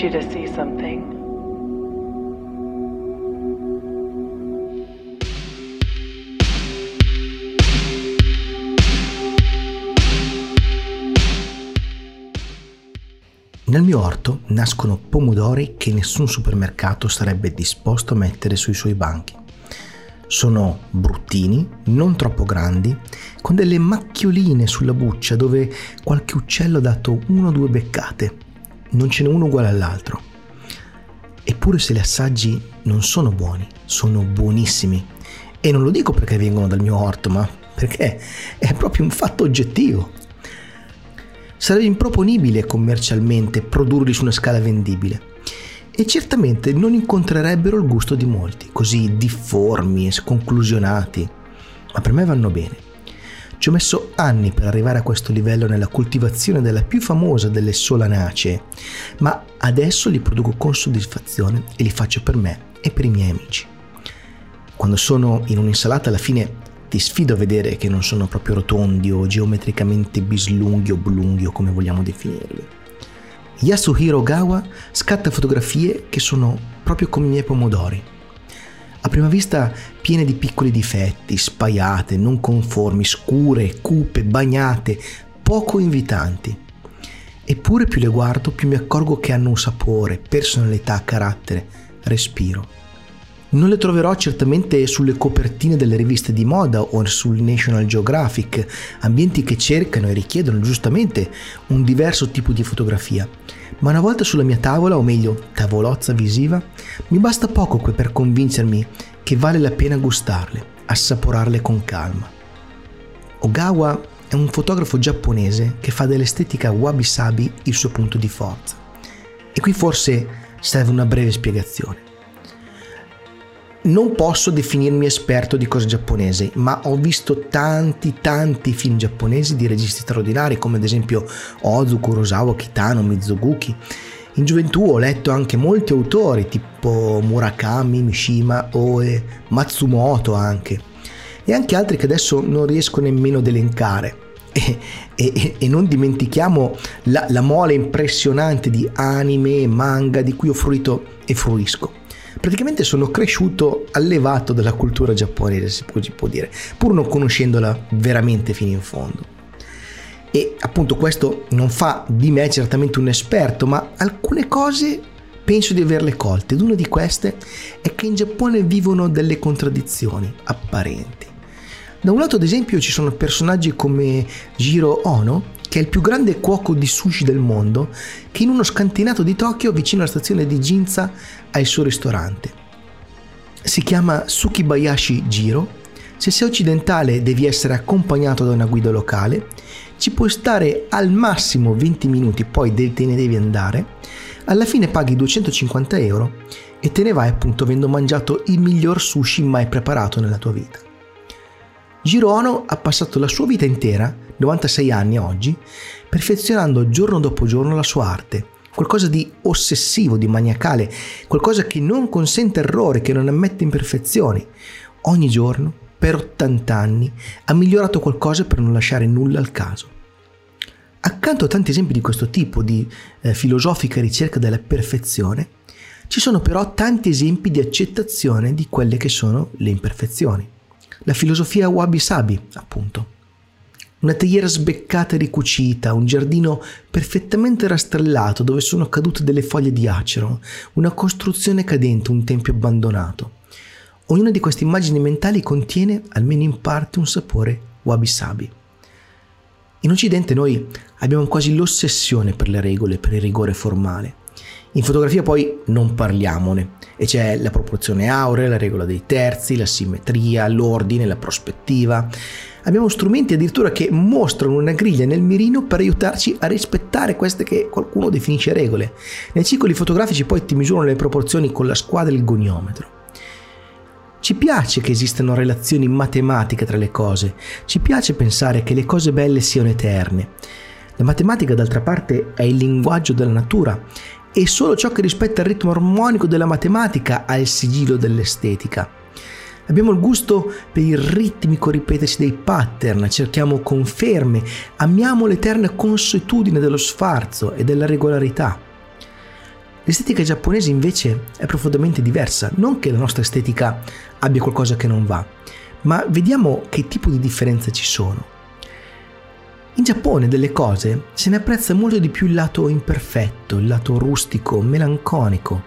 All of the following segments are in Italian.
need you to see something. Nel mio orto nascono pomodori che nessun supermercato sarebbe disposto a mettere sui suoi banchi. Sono bruttini, non troppo grandi, con delle macchioline sulla buccia dove qualche uccello ha dato uno o due beccate. Non ce n'è uno uguale all'altro. Eppure se li assaggi non sono buoni, sono buonissimi. E non lo dico perché vengono dal mio orto, ma perché è proprio un fatto oggettivo. Sarebbe improponibile commercialmente produrli su una scala vendibile e certamente non incontrerebbero il gusto di molti, così difformi e sconclusionati, ma per me vanno bene. Ho messo anni per arrivare a questo livello nella coltivazione della più famosa delle solanacee, ma adesso li produco con soddisfazione e li faccio per me e per i miei amici. Quando sono in un'insalata alla fine ti sfido a vedere che non sono proprio rotondi o geometricamente bislunghi o oblunghi o come vogliamo definirli. Yasuhiro Gawa scatta fotografie che sono proprio come i miei pomodori. A prima vista piene di piccoli difetti, spaiate, non conformi, scure, cupe, bagnate, poco invitanti. Eppure più le guardo, più mi accorgo che hanno un sapore, personalità, carattere, respiro. Non le troverò certamente sulle copertine delle riviste di moda o sul National Geographic, ambienti che cercano e richiedono giustamente un diverso tipo di fotografia. Ma una volta sulla mia tavola, o meglio, tavolozza visiva, mi basta poco per convincermi che vale la pena gustarle, assaporarle con calma. Ogawa è un fotografo giapponese che fa dell'estetica wabi-sabi il suo punto di forza. E qui forse serve una breve spiegazione non posso definirmi esperto di cose giapponesi, ma ho visto tanti tanti film giapponesi di registi straordinari come ad esempio Ozu, Kurosawa, Kitano, Mizoguchi. In gioventù ho letto anche molti autori tipo Murakami, Mishima, Oe, Matsumoto anche e anche altri che adesso non riesco nemmeno ad elencare. E, e, e, non dimentichiamo la, la mole impressionante di anime e manga di cui ho fruito e fruisco praticamente sono cresciuto allevato dalla cultura giapponese, può, si può dire, pur non conoscendola veramente fino in fondo. E appunto questo non fa di me certamente un esperto, ma alcune cose penso di averle colte ed una di queste è che in Giappone vivono delle contraddizioni apparenti. Da un lato ad esempio ci sono personaggi come Jiro Ono, che è il più grande cuoco di sushi del mondo, che in uno scantinato di Tokyo, vicino alla stazione di Ginza, ha il suo ristorante. Si chiama Sukibayashi Jiro. Se sei occidentale devi essere accompagnato da una guida locale. Ci puoi stare al massimo 20 minuti, poi te ne devi andare. Alla fine paghi 250 euro e te ne vai appunto avendo mangiato il miglior sushi mai preparato nella tua vita. Jiro Ono ha passato la sua vita intera 96 anni oggi, perfezionando giorno dopo giorno la sua arte, qualcosa di ossessivo, di maniacale, qualcosa che non consente errori, che non ammette imperfezioni. Ogni giorno, per 80 anni, ha migliorato qualcosa per non lasciare nulla al caso. Accanto a tanti esempi di questo tipo di eh, filosofica ricerca della perfezione, ci sono però tanti esempi di accettazione di quelle che sono le imperfezioni. La filosofia wabi-sabi, appunto. Una teiera sbeccata e ricucita, un giardino perfettamente rastrellato dove sono cadute delle foglie di acero, una costruzione cadente, un tempio abbandonato. Ognuna di queste immagini mentali contiene, almeno in parte, un sapore wabi-sabi. In Occidente noi abbiamo quasi l'ossessione per le regole, per il rigore formale. In fotografia poi non parliamone, e c'è la proporzione aurea, la regola dei terzi, la simmetria, l'ordine, la prospettiva. Abbiamo strumenti addirittura che mostrano una griglia nel mirino per aiutarci a rispettare queste che qualcuno definisce regole. Nei cicli fotografici poi ti misurano le proporzioni con la squadra e il goniometro. Ci piace che esistano relazioni matematiche tra le cose, ci piace pensare che le cose belle siano eterne. La matematica d'altra parte è il linguaggio della natura e solo ciò che rispetta il ritmo armonico della matematica ha il sigillo dell'estetica. Abbiamo il gusto per il ritmico ripetersi dei pattern, cerchiamo conferme, amiamo l'eterna consuetudine dello sfarzo e della regolarità. L'estetica giapponese invece è profondamente diversa, non che la nostra estetica abbia qualcosa che non va, ma vediamo che tipo di differenze ci sono. In Giappone delle cose se ne apprezza molto di più il lato imperfetto, il lato rustico, melanconico.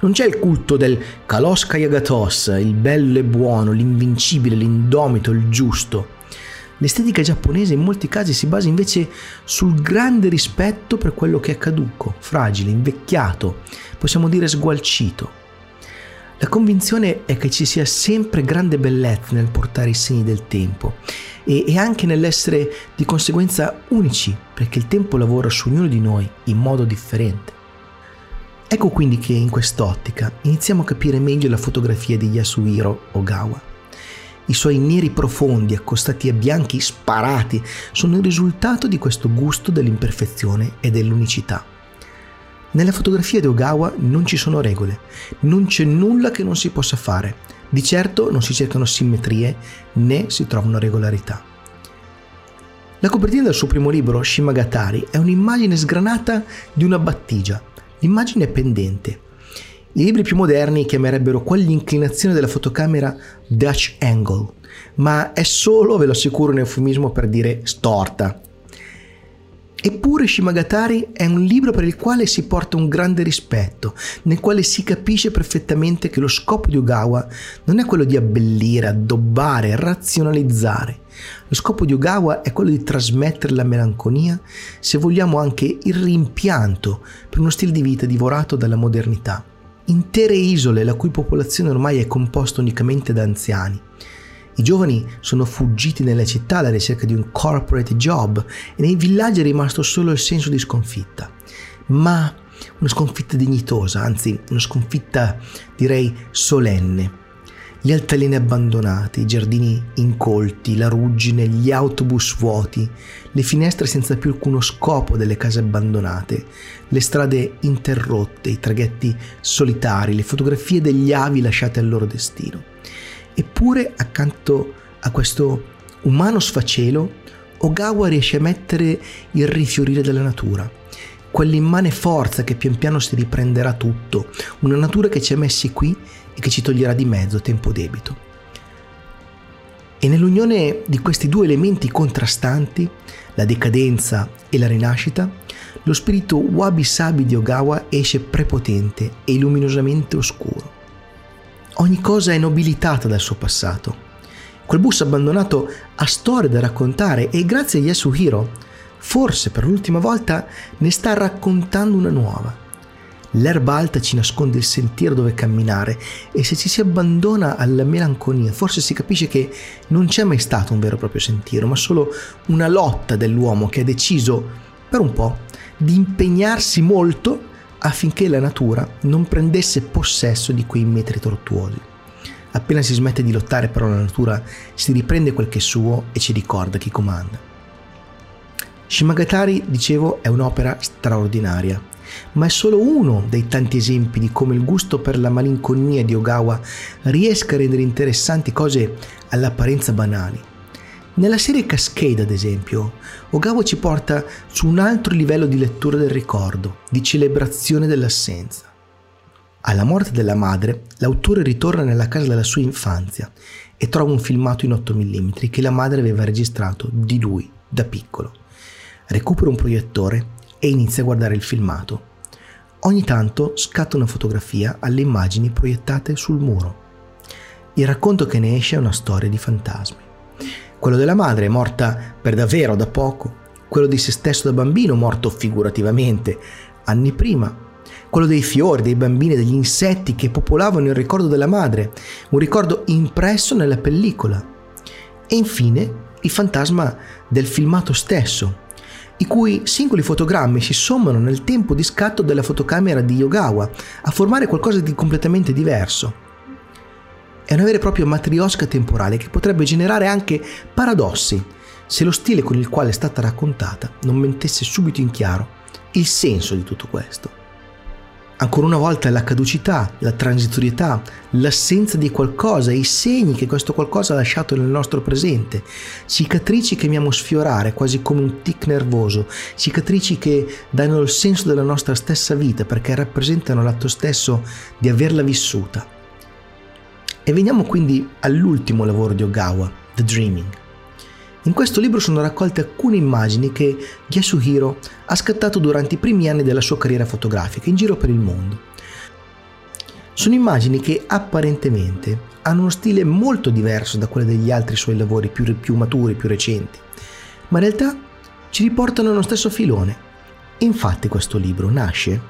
Non c'è il culto del Kaloska Yagatos, il bello e buono, l'invincibile, l'indomito, il giusto. L'estetica giapponese in molti casi si basa invece sul grande rispetto per quello che è caduco, fragile, invecchiato, possiamo dire sgualcito. La convinzione è che ci sia sempre grande bellezza nel portare i segni del tempo e, e anche nell'essere di conseguenza unici, perché il tempo lavora su ognuno di noi in modo differente. Ecco quindi che in quest'ottica iniziamo a capire meglio la fotografia di Yasuhiro Ogawa. I suoi neri profondi accostati a bianchi sparati sono il risultato di questo gusto dell'imperfezione e dell'unicità. Nella fotografia di Ogawa non ci sono regole, non c'è nulla che non si possa fare. Di certo non si cercano simmetrie né si trovano regolarità. La copertina del suo primo libro, Shimagatari, è un'immagine sgranata di una battigia. L'immagine è pendente. I libri più moderni chiamerebbero quell'inclinazione della fotocamera Dutch angle, ma è solo, ve lo assicuro, un eufemismo per dire storta, Eppure Shimagatari è un libro per il quale si porta un grande rispetto, nel quale si capisce perfettamente che lo scopo di Ogawa non è quello di abbellire, addobbare, razionalizzare. Lo scopo di Ogawa è quello di trasmettere la melanconia, se vogliamo anche il rimpianto per uno stile di vita divorato dalla modernità. Intere isole la cui popolazione ormai è composta unicamente da anziani i giovani sono fuggiti nelle città alla ricerca di un corporate job e nei villaggi è rimasto solo il senso di sconfitta. Ma una sconfitta dignitosa, anzi una sconfitta direi solenne. Gli altaleni abbandonati, i giardini incolti, la ruggine, gli autobus vuoti, le finestre senza più alcuno scopo delle case abbandonate, le strade interrotte, i traghetti solitari, le fotografie degli avi lasciate al loro destino. Eppure accanto a questo umano sfacelo, Ogawa riesce a mettere il rifiorire della natura, quell'immane forza che pian piano si riprenderà tutto, una natura che ci ha messi qui e che ci toglierà di mezzo tempo debito. E nell'unione di questi due elementi contrastanti, la decadenza e la rinascita, lo spirito wabi-sabi di Ogawa esce prepotente e luminosamente oscuro. Ogni cosa è nobilitata dal suo passato. Quel bus abbandonato ha storie da raccontare e grazie a Yasuhiro, forse per l'ultima volta, ne sta raccontando una nuova. L'erba alta ci nasconde il sentiero dove camminare e se ci si abbandona alla melanconia, forse si capisce che non c'è mai stato un vero e proprio sentiero, ma solo una lotta dell'uomo che ha deciso, per un po', di impegnarsi molto affinché la natura non prendesse possesso di quei metri tortuosi. Appena si smette di lottare però la natura si riprende quel che è suo e ci ricorda chi comanda. Shimagatari, dicevo, è un'opera straordinaria, ma è solo uno dei tanti esempi di come il gusto per la malinconia di Ogawa riesca a rendere interessanti cose all'apparenza banali nella serie Cascade, ad esempio, Ogawa ci porta su un altro livello di lettura del ricordo, di celebrazione dell'assenza. Alla morte della madre, l'autore ritorna nella casa della sua infanzia e trova un filmato in 8 mm che la madre aveva registrato di lui da piccolo. Recupera un proiettore e inizia a guardare il filmato. Ogni tanto scatta una fotografia alle immagini proiettate sul muro. Il racconto che ne esce è una storia di fantasmi quello della madre morta per davvero da poco, quello di se stesso da bambino morto figurativamente anni prima, quello dei fiori, dei bambini, degli insetti che popolavano il ricordo della madre, un ricordo impresso nella pellicola. E infine il fantasma del filmato stesso, i cui singoli fotogrammi si sommano nel tempo di scatto della fotocamera di Yogawa a formare qualcosa di completamente diverso. È una vera e propria matriosca temporale che potrebbe generare anche paradossi se lo stile con il quale è stata raccontata non mettesse subito in chiaro il senso di tutto questo. Ancora una volta la caducità, la transitorietà, l'assenza di qualcosa, i segni che questo qualcosa ha lasciato nel nostro presente, cicatrici che amiamo sfiorare quasi come un tic nervoso, cicatrici che danno il senso della nostra stessa vita perché rappresentano l'atto stesso di averla vissuta. E veniamo quindi all'ultimo lavoro di Ogawa, The Dreaming. In questo libro sono raccolte alcune immagini che Yasuhiro ha scattato durante i primi anni della sua carriera fotografica in giro per il mondo. Sono immagini che apparentemente hanno uno stile molto diverso da quello degli altri suoi lavori più, più maturi, più recenti, ma in realtà ci riportano allo stesso filone. Infatti questo libro nasce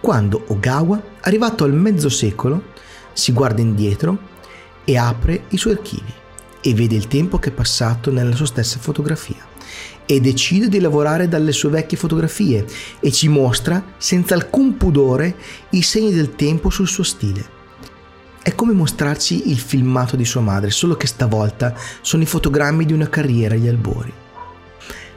quando Ogawa, arrivato al mezzo secolo, si guarda indietro e apre i suoi archivi e vede il tempo che è passato nella sua stessa fotografia e decide di lavorare dalle sue vecchie fotografie e ci mostra senza alcun pudore i segni del tempo sul suo stile. È come mostrarci il filmato di sua madre, solo che stavolta sono i fotogrammi di una carriera agli albori.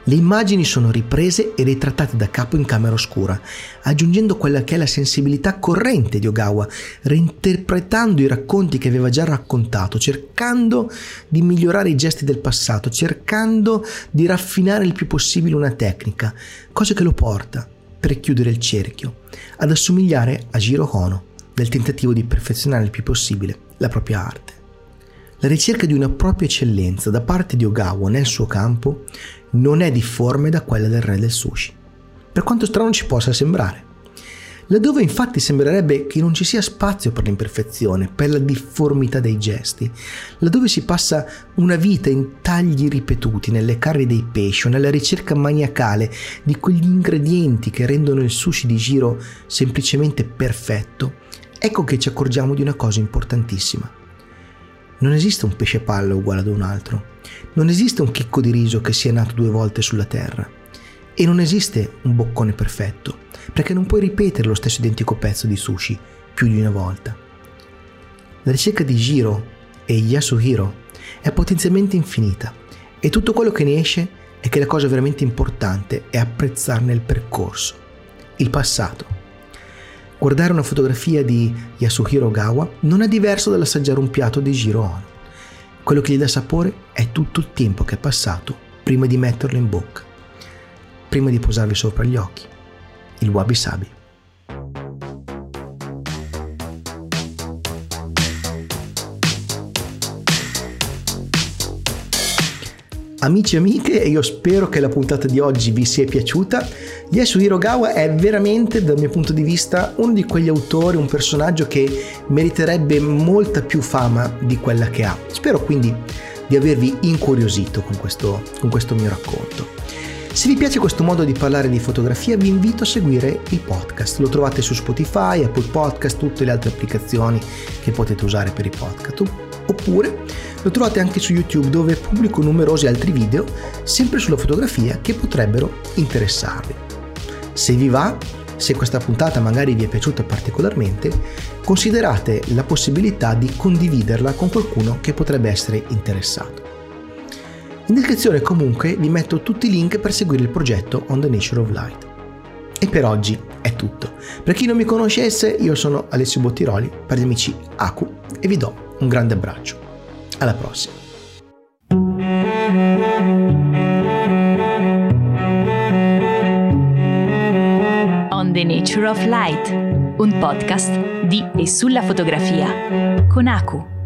Le immagini sono riprese e ritrattate da capo in camera oscura, aggiungendo quella che è la sensibilità corrente di Ogawa, reinterpretando i racconti che aveva già raccontato, cercando di migliorare i gesti del passato, cercando di raffinare il più possibile una tecnica, cosa che lo porta, per chiudere il cerchio, ad assomigliare a Jiro Hono nel tentativo di perfezionare il più possibile la propria arte. La ricerca di una propria eccellenza da parte di Ogawa nel suo campo non è difforme da quella del re del sushi, per quanto strano ci possa sembrare. Laddove infatti sembrerebbe che non ci sia spazio per l'imperfezione, per la difformità dei gesti, laddove si passa una vita in tagli ripetuti nelle carri dei pesci o nella ricerca maniacale di quegli ingredienti che rendono il sushi di giro semplicemente perfetto, ecco che ci accorgiamo di una cosa importantissima. Non esiste un pesce palla uguale ad un altro. Non esiste un chicco di riso che sia nato due volte sulla terra. E non esiste un boccone perfetto, perché non puoi ripetere lo stesso identico pezzo di sushi più di una volta. La ricerca di Jiro e Yasuhiro è potenzialmente infinita e tutto quello che ne esce è che la cosa veramente importante è apprezzarne il percorso, il passato Guardare una fotografia di Yasuhiro Ogawa non è diverso dall'assaggiare un piatto di Jiro Ono. Quello che gli dà sapore è tutto il tempo che è passato prima di metterlo in bocca, prima di posarvi sopra gli occhi. Il wabi sabi. Amici e amiche, io spero che la puntata di oggi vi sia piaciuta. Yasuhiro Hirogawa è veramente, dal mio punto di vista, uno di quegli autori, un personaggio che meriterebbe molta più fama di quella che ha. Spero quindi di avervi incuriosito con questo, con questo mio racconto. Se vi piace questo modo di parlare di fotografia vi invito a seguire il podcast. Lo trovate su Spotify, Apple Podcast, tutte le altre applicazioni che potete usare per i podcast. Oppure lo trovate anche su YouTube dove pubblico numerosi altri video sempre sulla fotografia che potrebbero interessarvi. Se vi va, se questa puntata magari vi è piaciuta particolarmente, considerate la possibilità di condividerla con qualcuno che potrebbe essere interessato. In descrizione comunque vi metto tutti i link per seguire il progetto On the Nature of Light. E per oggi è tutto. Per chi non mi conoscesse, io sono Alessio Bottiroli, per gli amici Aku, e vi do un grande abbraccio. Alla prossima. On the Nature of Light, un podcast di e sulla fotografia con Aku.